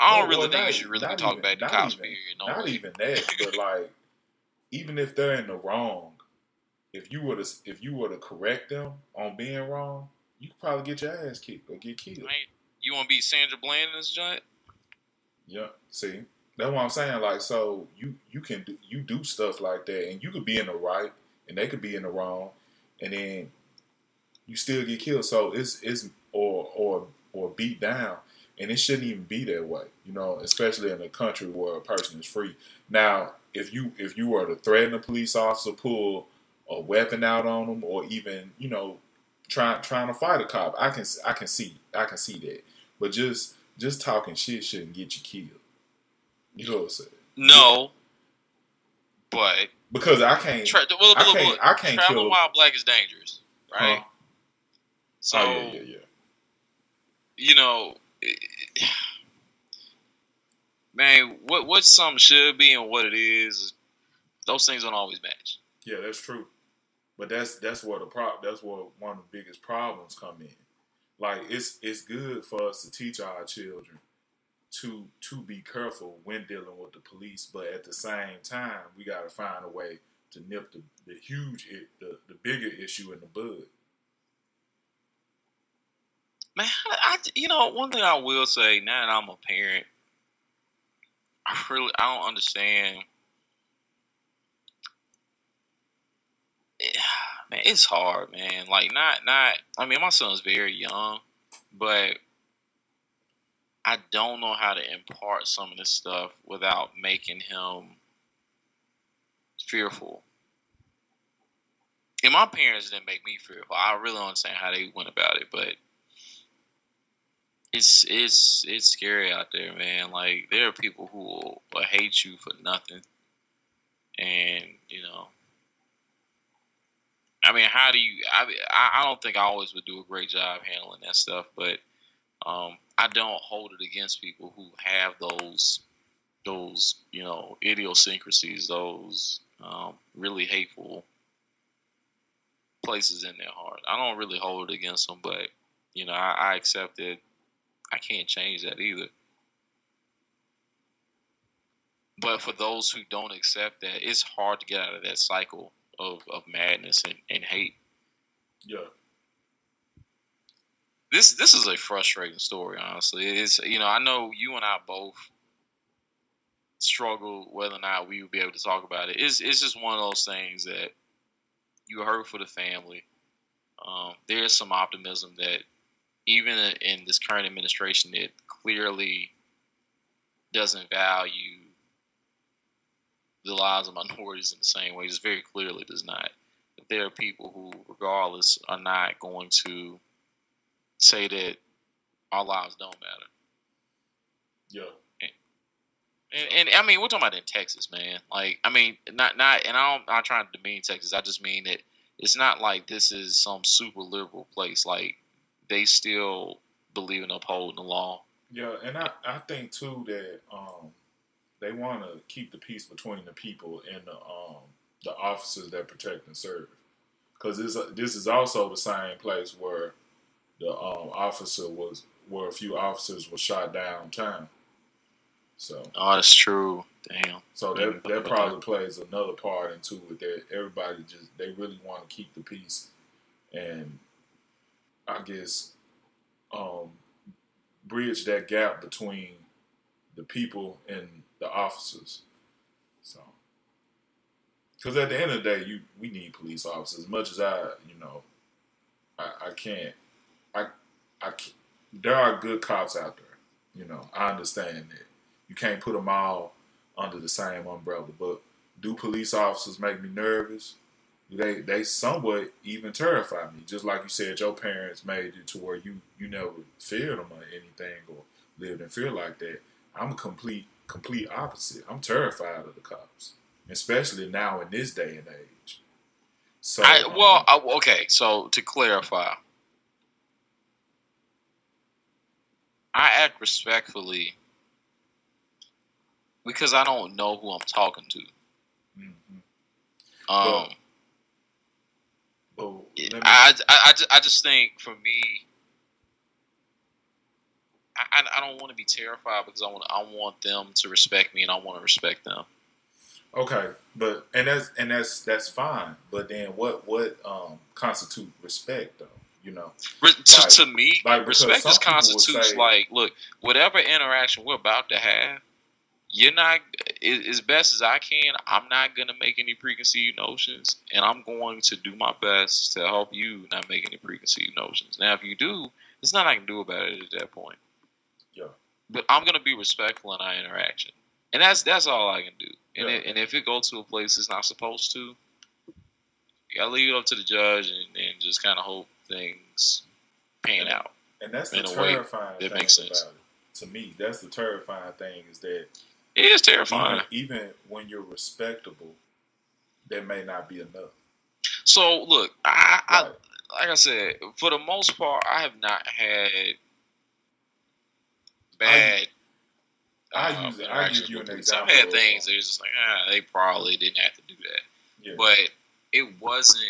Speaker 2: I don't
Speaker 3: Well,
Speaker 2: really
Speaker 3: well,
Speaker 2: think you should really talk
Speaker 3: even-
Speaker 2: back to cops.
Speaker 3: even-
Speaker 2: Period. No
Speaker 3: Not
Speaker 2: way.
Speaker 3: even that, but like, even if they're in the wrong, if you were to if you were to correct them on being wrong, you could probably get your ass kicked or get killed.
Speaker 2: Right? You want to be Sandra Bland in this joint?
Speaker 3: Yeah. See, That's what I'm saying. Like, so you you can do you do stuff like that, and you could be in the right, and they could be in the wrong, and then you still get killed. So it's it's or or or beat down, and it shouldn't even be that way. You know, especially in a country where a person is free. Now, if you if you were to threaten a police officer, pull a weapon out on them, or even you know trying trying to fight a cop, I can I can see I can see that. But just just talking shit shouldn't get you killed. You know what I'm saying?
Speaker 2: No, but
Speaker 3: Because I can't.
Speaker 2: tra- well,
Speaker 3: I can't- I can't
Speaker 2: traveling
Speaker 3: kill-
Speaker 2: while black is dangerous, right?
Speaker 3: Huh?
Speaker 2: So
Speaker 3: oh yeah, yeah, yeah.
Speaker 2: you know, man, what what something should be and what it is, those things don't always match.
Speaker 3: Yeah, that's true. But that's that's where the prop that's where one of the biggest problems come in. Like it's it's good for us to teach our children to to be careful when dealing with the police, but at the same time, we got to find a way to nip the, the huge the the bigger issue in the bud.
Speaker 2: Man, I, you know, one thing I will say now that I'm a parent, I really I don't understand. Man, it's hard, man. Like not not. I mean, my son's very young, but I don't know how to impart some of this stuff without making him fearful. And my parents didn't make me fearful. I really don't understand how they went about it, but it's it's it's scary out there, man. Like there are people who will, will hate you for nothing, and you know. I mean, how do you? I I don't think I always would do a great job handling that stuff, but um, I don't hold it against people who have those those you know idiosyncrasies, those um, really hateful places in their heart. I don't really hold it against them, but you know, I, I accept it. I can't change that either. But for those who don't accept that, it's hard to get out of that cycle of, of madness and, and hate.
Speaker 3: Yeah,
Speaker 2: This this is a frustrating story, honestly. It's you know, I know you and I both struggle whether or not we would be able to talk about it. It's it's just one of those things that you hurt for the family. Um, there's some optimism that even in this current administration it clearly doesn't value the lives of minorities in the same way, just very clearly does not. There are people who, regardless, are not going to say that our lives don't matter.
Speaker 3: yeah,
Speaker 2: And, and I mean, we're talking about in Texas, man. Like, I mean, not not, and I don't, I'm not trying to demean Texas. I just mean that it's not like this is some super liberal place. Like, they still believe in upholding the law.
Speaker 3: yeah. And I I think too that um they want to keep the peace between the people and the um the officers that protect and serve. Because this this is also the same place where the um, officer was where a few officers were shot downtown. So
Speaker 2: Oh, that's true. Damn.
Speaker 3: so that that probably plays another part into it. That everybody just they really want to keep the peace, and I guess um, bridge that gap between the people and the officers. So, because at the end of the day, you we need police officers. As much as I, you know, I, I can't, I, I, there are good cops out there. You know, I understand that you can't put them all under the same umbrella. But do police officers make me nervous? They they somewhat even terrify me. Just like you said, your parents made you to where you you never feared them or anything or lived in fear like that. I'm a complete complete opposite. I'm terrified of the cops, especially now in this day and age. So
Speaker 2: I,
Speaker 3: um,
Speaker 2: well, I, okay. So to clarify, I act respectfully because I don't know who I'm talking to.
Speaker 3: mhm.
Speaker 2: Um,
Speaker 3: let me-
Speaker 2: I, I, I, ju- I just think for me, I, I- I don't want to be terrified because I want I want them to respect me and I want to respect them.
Speaker 3: Okay, but and that's and that's that's fine. But then what what um constitute respect though? You know,
Speaker 2: Re- to,
Speaker 3: Like-
Speaker 2: to me,
Speaker 3: like,
Speaker 2: respect just constitutes
Speaker 3: say-
Speaker 2: like, look, whatever interaction we're about to have, you're not as best as I can. I'm not gonna make any preconceived notions, and I'm going to do my best to help you not make any preconceived notions. Now, if you do, there's nothing I can do about it at that point.
Speaker 3: Yeah.
Speaker 2: But I'm gonna be respectful in our interaction, and that's that's all I can do. And
Speaker 3: Yeah.
Speaker 2: it, and if it goes to a place it's not supposed to, gotta leave it up to the judge and, and just kind of hope things pan out.
Speaker 3: And that's the
Speaker 2: In a way,
Speaker 3: terrifying
Speaker 2: that
Speaker 3: thing
Speaker 2: makes sense.
Speaker 3: about it. To me, that's the terrifying thing is that
Speaker 2: It is terrifying.
Speaker 3: even, even when you're respectable, that may not be enough.
Speaker 2: So look, I, I like I said, for the most part, I have not had bad.
Speaker 3: I
Speaker 2: uh,
Speaker 3: use it- I give you an
Speaker 2: police. I've had things
Speaker 3: um,
Speaker 2: that it's just like, ah, they probably didn't have to do that,
Speaker 3: Yeah.
Speaker 2: but it wasn't.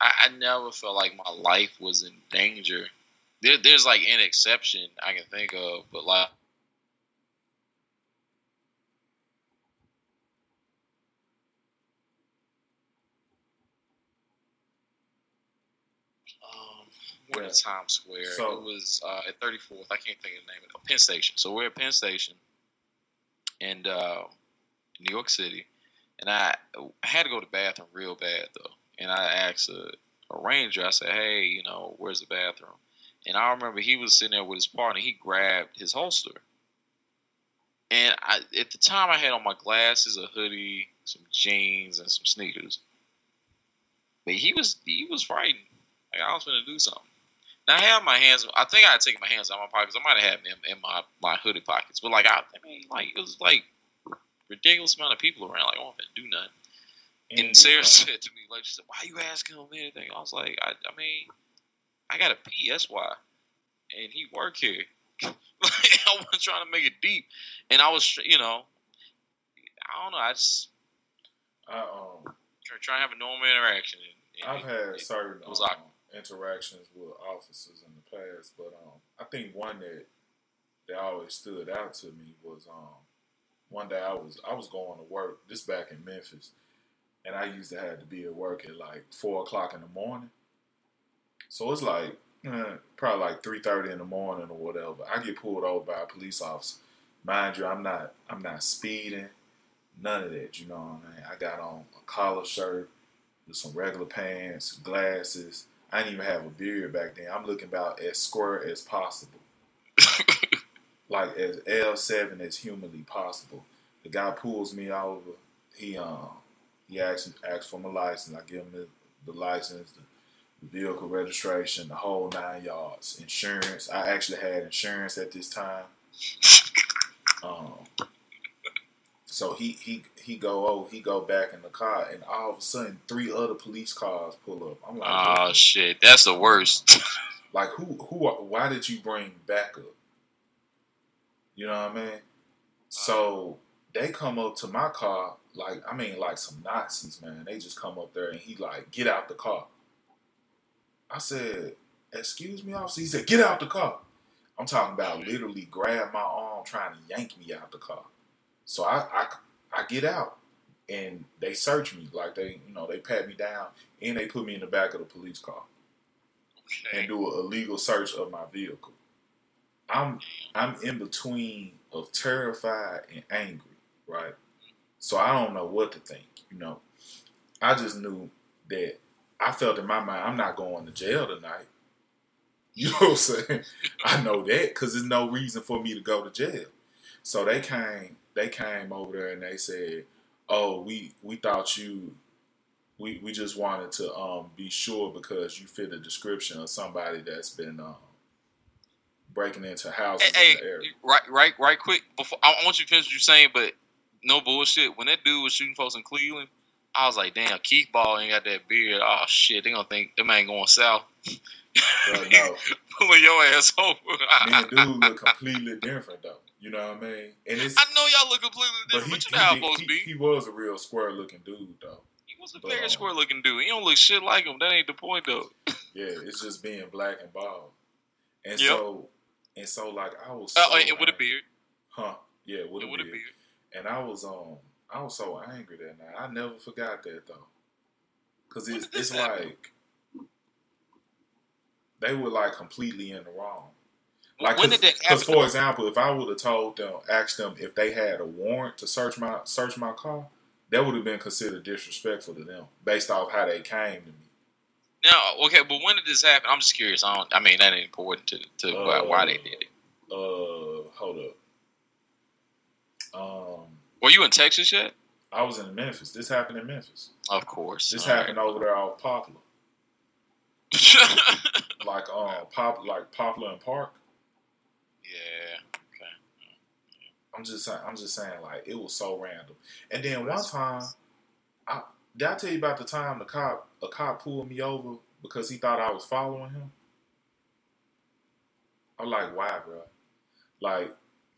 Speaker 2: I, I never felt like my life was in danger. There, there's like an exception I can think of, but like. Um, we're
Speaker 3: Yeah.
Speaker 2: at Times Square.
Speaker 3: So-
Speaker 2: it was uh, at 34th. I can't think of the name of it. Penn Station. So we're at Penn Station, and uh, New York City, and I, I had to go to the bathroom real bad though, and I asked a, a ranger. I said, "Hey, you know, where's the bathroom?" And I remember he was sitting there with his partner. He grabbed his holster, and I, at the time I had on my glasses, a hoodie, some jeans, and some sneakers. But he was he was frightened. Like I was going to do something. Now I have my hands. I think I had taken my hands out of my pockets. I might have had them in, my my hoodie pockets. But like I, I mean, like it was like ridiculous amount of people around. Like I gonna do nothing. And Sarah said to me, like, she said, "Why you asking him anything?" I was like, "I, I mean, I got a pee. That's why." And he work here. like, I wasn't trying to make it deep, and I was, you know, I don't know. I just
Speaker 3: I, um,
Speaker 2: try, try to have a normal interaction. And, and
Speaker 3: I've
Speaker 2: it-
Speaker 3: had
Speaker 2: it-
Speaker 3: certain
Speaker 2: it was
Speaker 3: um, interactions with officers in the past, but um, I think one that that always stood out to me was um, one day I was I was going to work. This back in Memphis, and I used to have to be at work at like four o'clock in the morning. So it's like eh, probably like three thirty in the morning or whatever. I get pulled over by a police officer. Mind you, I'm not I'm not speeding, none of that. You know what I mean? I got on a collar shirt with some regular pants, glasses. I didn't even have a beard back then. I'm looking about as square as possible, like as L7 as humanly possible. The guy pulls me over. He um he asks asks for my license. I give him the, the license, the, the vehicle registration, the whole nine yards. Insurance. I actually had insurance at this time. Um, so he he he go oh he go back in the car and all of a sudden three other police cars pull up. I'm like,
Speaker 2: Oh shit, that's the worst.
Speaker 3: like who who why did you bring backup? You know what I mean? So they come up to my car like I mean like some Nazis, man. They just come up there and he like get out the car. I said, "Excuse me, officer." He said, "Get out the car." I'm talking about literally grab my arm trying to yank me out the car. So I, I, I get out and they search me like they, you know, they pat me down and they put me in the back of the police car and do a illegal search of my vehicle. I'm, I'm in between of terrified and angry, right? So I don't know what to think, you know. I just knew that I felt in my mind I'm not going to jail tonight. You know what I'm saying? I know that because there's no reason for me to go to jail. So they came, they came over there and they said, "Oh, we we thought you, we we just wanted to um be sure because you fit the description of somebody that's been um breaking into houses
Speaker 2: Hey,
Speaker 3: in the area."
Speaker 2: right, right, right. Quick, before I I want you to finish what you're saying, but no bullshit. When that dude was shooting folks in Cleveland, I was like, damn, Keith Ball ain't got that beard. Oh shit, they gonna think that man going south,
Speaker 3: But no,
Speaker 2: pulling your ass over.
Speaker 3: me and dude look completely different though. You know what I mean? And it's
Speaker 2: I know y'all look completely
Speaker 3: but
Speaker 2: different,
Speaker 3: he
Speaker 2: but, you know how
Speaker 3: he,
Speaker 2: supposed to be.
Speaker 3: he was a real square looking dude though.
Speaker 2: He was a
Speaker 3: but,
Speaker 2: very
Speaker 3: um,
Speaker 2: square looking dude. He don't look shit like him. That ain't the point though.
Speaker 3: Yeah, it's just being black and bald. And
Speaker 2: Yep.
Speaker 3: so and so like I was
Speaker 2: Uh,
Speaker 3: so
Speaker 2: and with a beard.
Speaker 3: Huh. Yeah, with,
Speaker 2: And
Speaker 3: a,
Speaker 2: with a
Speaker 3: beard.
Speaker 2: beard.
Speaker 3: And I was um I was so angry that night. I never forgot that though. Cause it's it's like they were like completely in the wrong. Like,
Speaker 2: when did that
Speaker 3: because
Speaker 2: happen?
Speaker 3: for example, if I would have told them, asked them if they had a warrant to search my search my car, that would have been considered disrespectful to them based off how they came to me.
Speaker 2: no, okay, but when did this happen? I'm just curious. I don't. I mean, that ain't important to to why, why they did it.
Speaker 3: Uh, hold up. Um,
Speaker 2: Were you in Texas yet?
Speaker 3: I was in Memphis. This happened in Memphis.
Speaker 2: Of course.
Speaker 3: This
Speaker 2: All
Speaker 3: happened over there off Poplar, like um, pop, like Poplar and Park.
Speaker 2: yeah. Okay.
Speaker 3: I'm just saying. I'm just saying. Like it was so random. And then one time, I did I tell you about the time the cop a cop pulled me over because he thought I was following him. I'm like, why, bro? Like,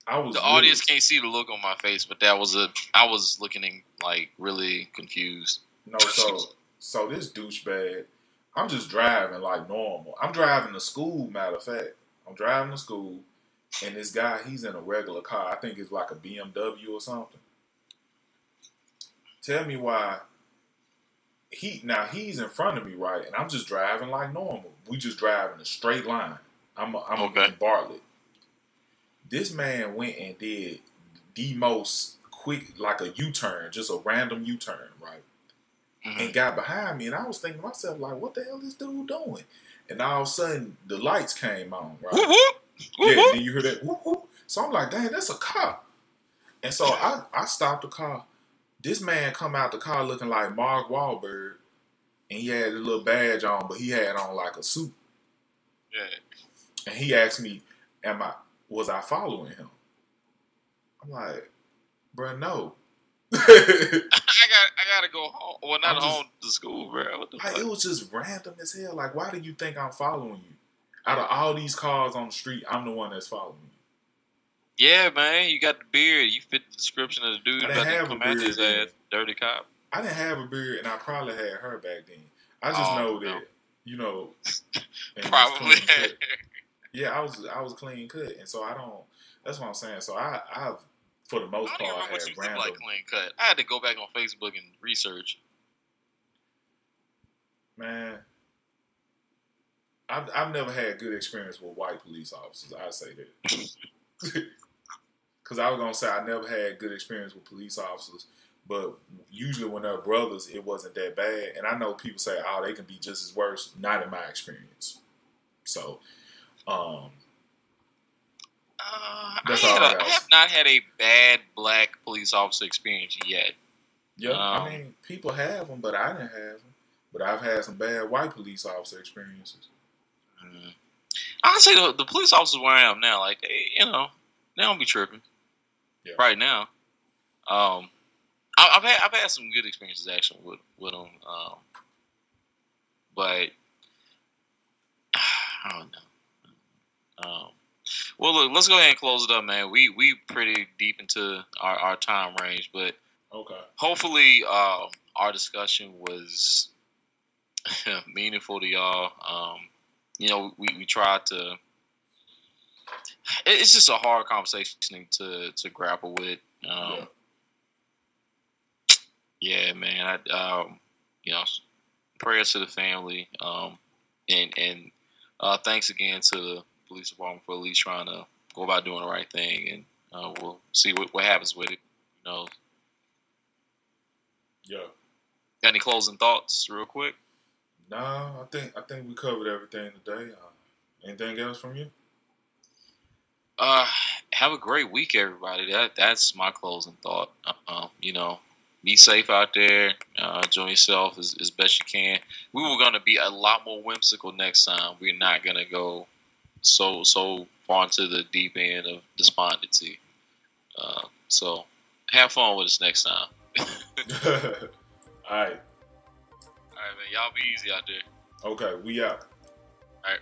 Speaker 3: I was
Speaker 2: The
Speaker 3: really-
Speaker 2: audience can't see the look on my face, but that was a. I was looking in, like really confused.
Speaker 3: No, so so this douchebag, I'm just driving like normal. I'm driving to school. Matter of fact, I'm driving to school, and this guy, he's in a regular car. I think it's like a BMW or something. Tell me why. He now he's in front of me, right, and I'm just driving like normal. We just drive in a straight line. I'm I'm
Speaker 2: Okay.
Speaker 3: in Bartlett. This man went and did the most quick, like a U-turn, just a random U-turn, right?
Speaker 2: Mhm.
Speaker 3: and got behind me, and I was thinking to myself, like, what the hell is this dude doing? And all of a sudden, the lights came on, right?
Speaker 2: Whoop,
Speaker 3: Yeah,
Speaker 2: whoop.
Speaker 3: then you hear that whoop. So I'm like, dang, that's a cop. And so I, I stopped the car. This man come out the car looking like Mark Wahlberg, and he had a little badge on, but he had on like a suit.
Speaker 2: Yeah.
Speaker 3: And he asked me, "Am I was I following him?" I'm like, "Bruh, no."
Speaker 2: I got. I gotta go home. Well, not
Speaker 3: just-
Speaker 2: home to school, bro. What the
Speaker 3: Like,
Speaker 2: fuck?
Speaker 3: it was just random as hell. Like, why do you think I'm following you? Out of all these cars on the street, I'm the one that's following you.
Speaker 2: Yeah, man. You got the beard. You fit the description of the dude
Speaker 3: I didn't have a
Speaker 2: his
Speaker 3: beard then.
Speaker 2: ass, dirty cop.
Speaker 3: I didn't have a beard, and I probably had her back then. I just
Speaker 2: Oh,
Speaker 3: know
Speaker 2: no.
Speaker 3: that you know. and it was
Speaker 2: Probably.
Speaker 3: Yeah, I was I was clean cut, and so I don't. That's what I'm saying. So I I've for the most part
Speaker 2: what
Speaker 3: had random.
Speaker 2: like clean cut. I had to go back on Facebook and research.
Speaker 3: Man, I've I've never had good experience with white police officers. I say that. Because I was gonna say I never had good experience with police officers, but usually when they're brothers, it wasn't that bad. And I know people say, "Oh, they can be just as worse." Not in my experience. So, um,
Speaker 2: Uh,
Speaker 3: That's
Speaker 2: I,
Speaker 3: all I
Speaker 2: a, I have not had a bad black police officer experience yet.
Speaker 3: yeah,
Speaker 2: Um,
Speaker 3: I mean, people have them, but I didn't have them. But I've had some bad white police officer experiences.
Speaker 2: Mm. I say the, the police officers where I am now, like they, you know, they don't be tripping.
Speaker 3: Yeah.
Speaker 2: Right now, um, I, I've had I've had some good experiences actually with with them, um, but I don't know. Um, well, look, let's go ahead and close it up, man. We we pretty deep into our, our time range, but
Speaker 3: Okay.
Speaker 2: hopefully uh, our discussion was meaningful to y'all. Um, you know, we, we tried to. it- It's just a hard conversation to to grapple with. Um, yeah. man. I, um, you know, prayers to the family, um, and and uh, thanks again to the police department for at least trying to go about doing the right thing, and uh, we'll see what, what happens with it. You know,
Speaker 3: Yeah.
Speaker 2: Got any closing thoughts, real quick?
Speaker 3: No, I think I think we covered everything today. Uh, anything else from you?
Speaker 2: Uh, have a great week, everybody. That that's my closing thought. Uh, you know, be safe out there. Uh, enjoy yourself as, as best you can. We were gonna be a lot more whimsical next time. We're not gonna go so so far into the deep end of despondency. Uh, so have fun with us next time.
Speaker 3: All right.
Speaker 2: All right, man. Y'all be easy out there.
Speaker 3: Okay, we out.
Speaker 2: All right.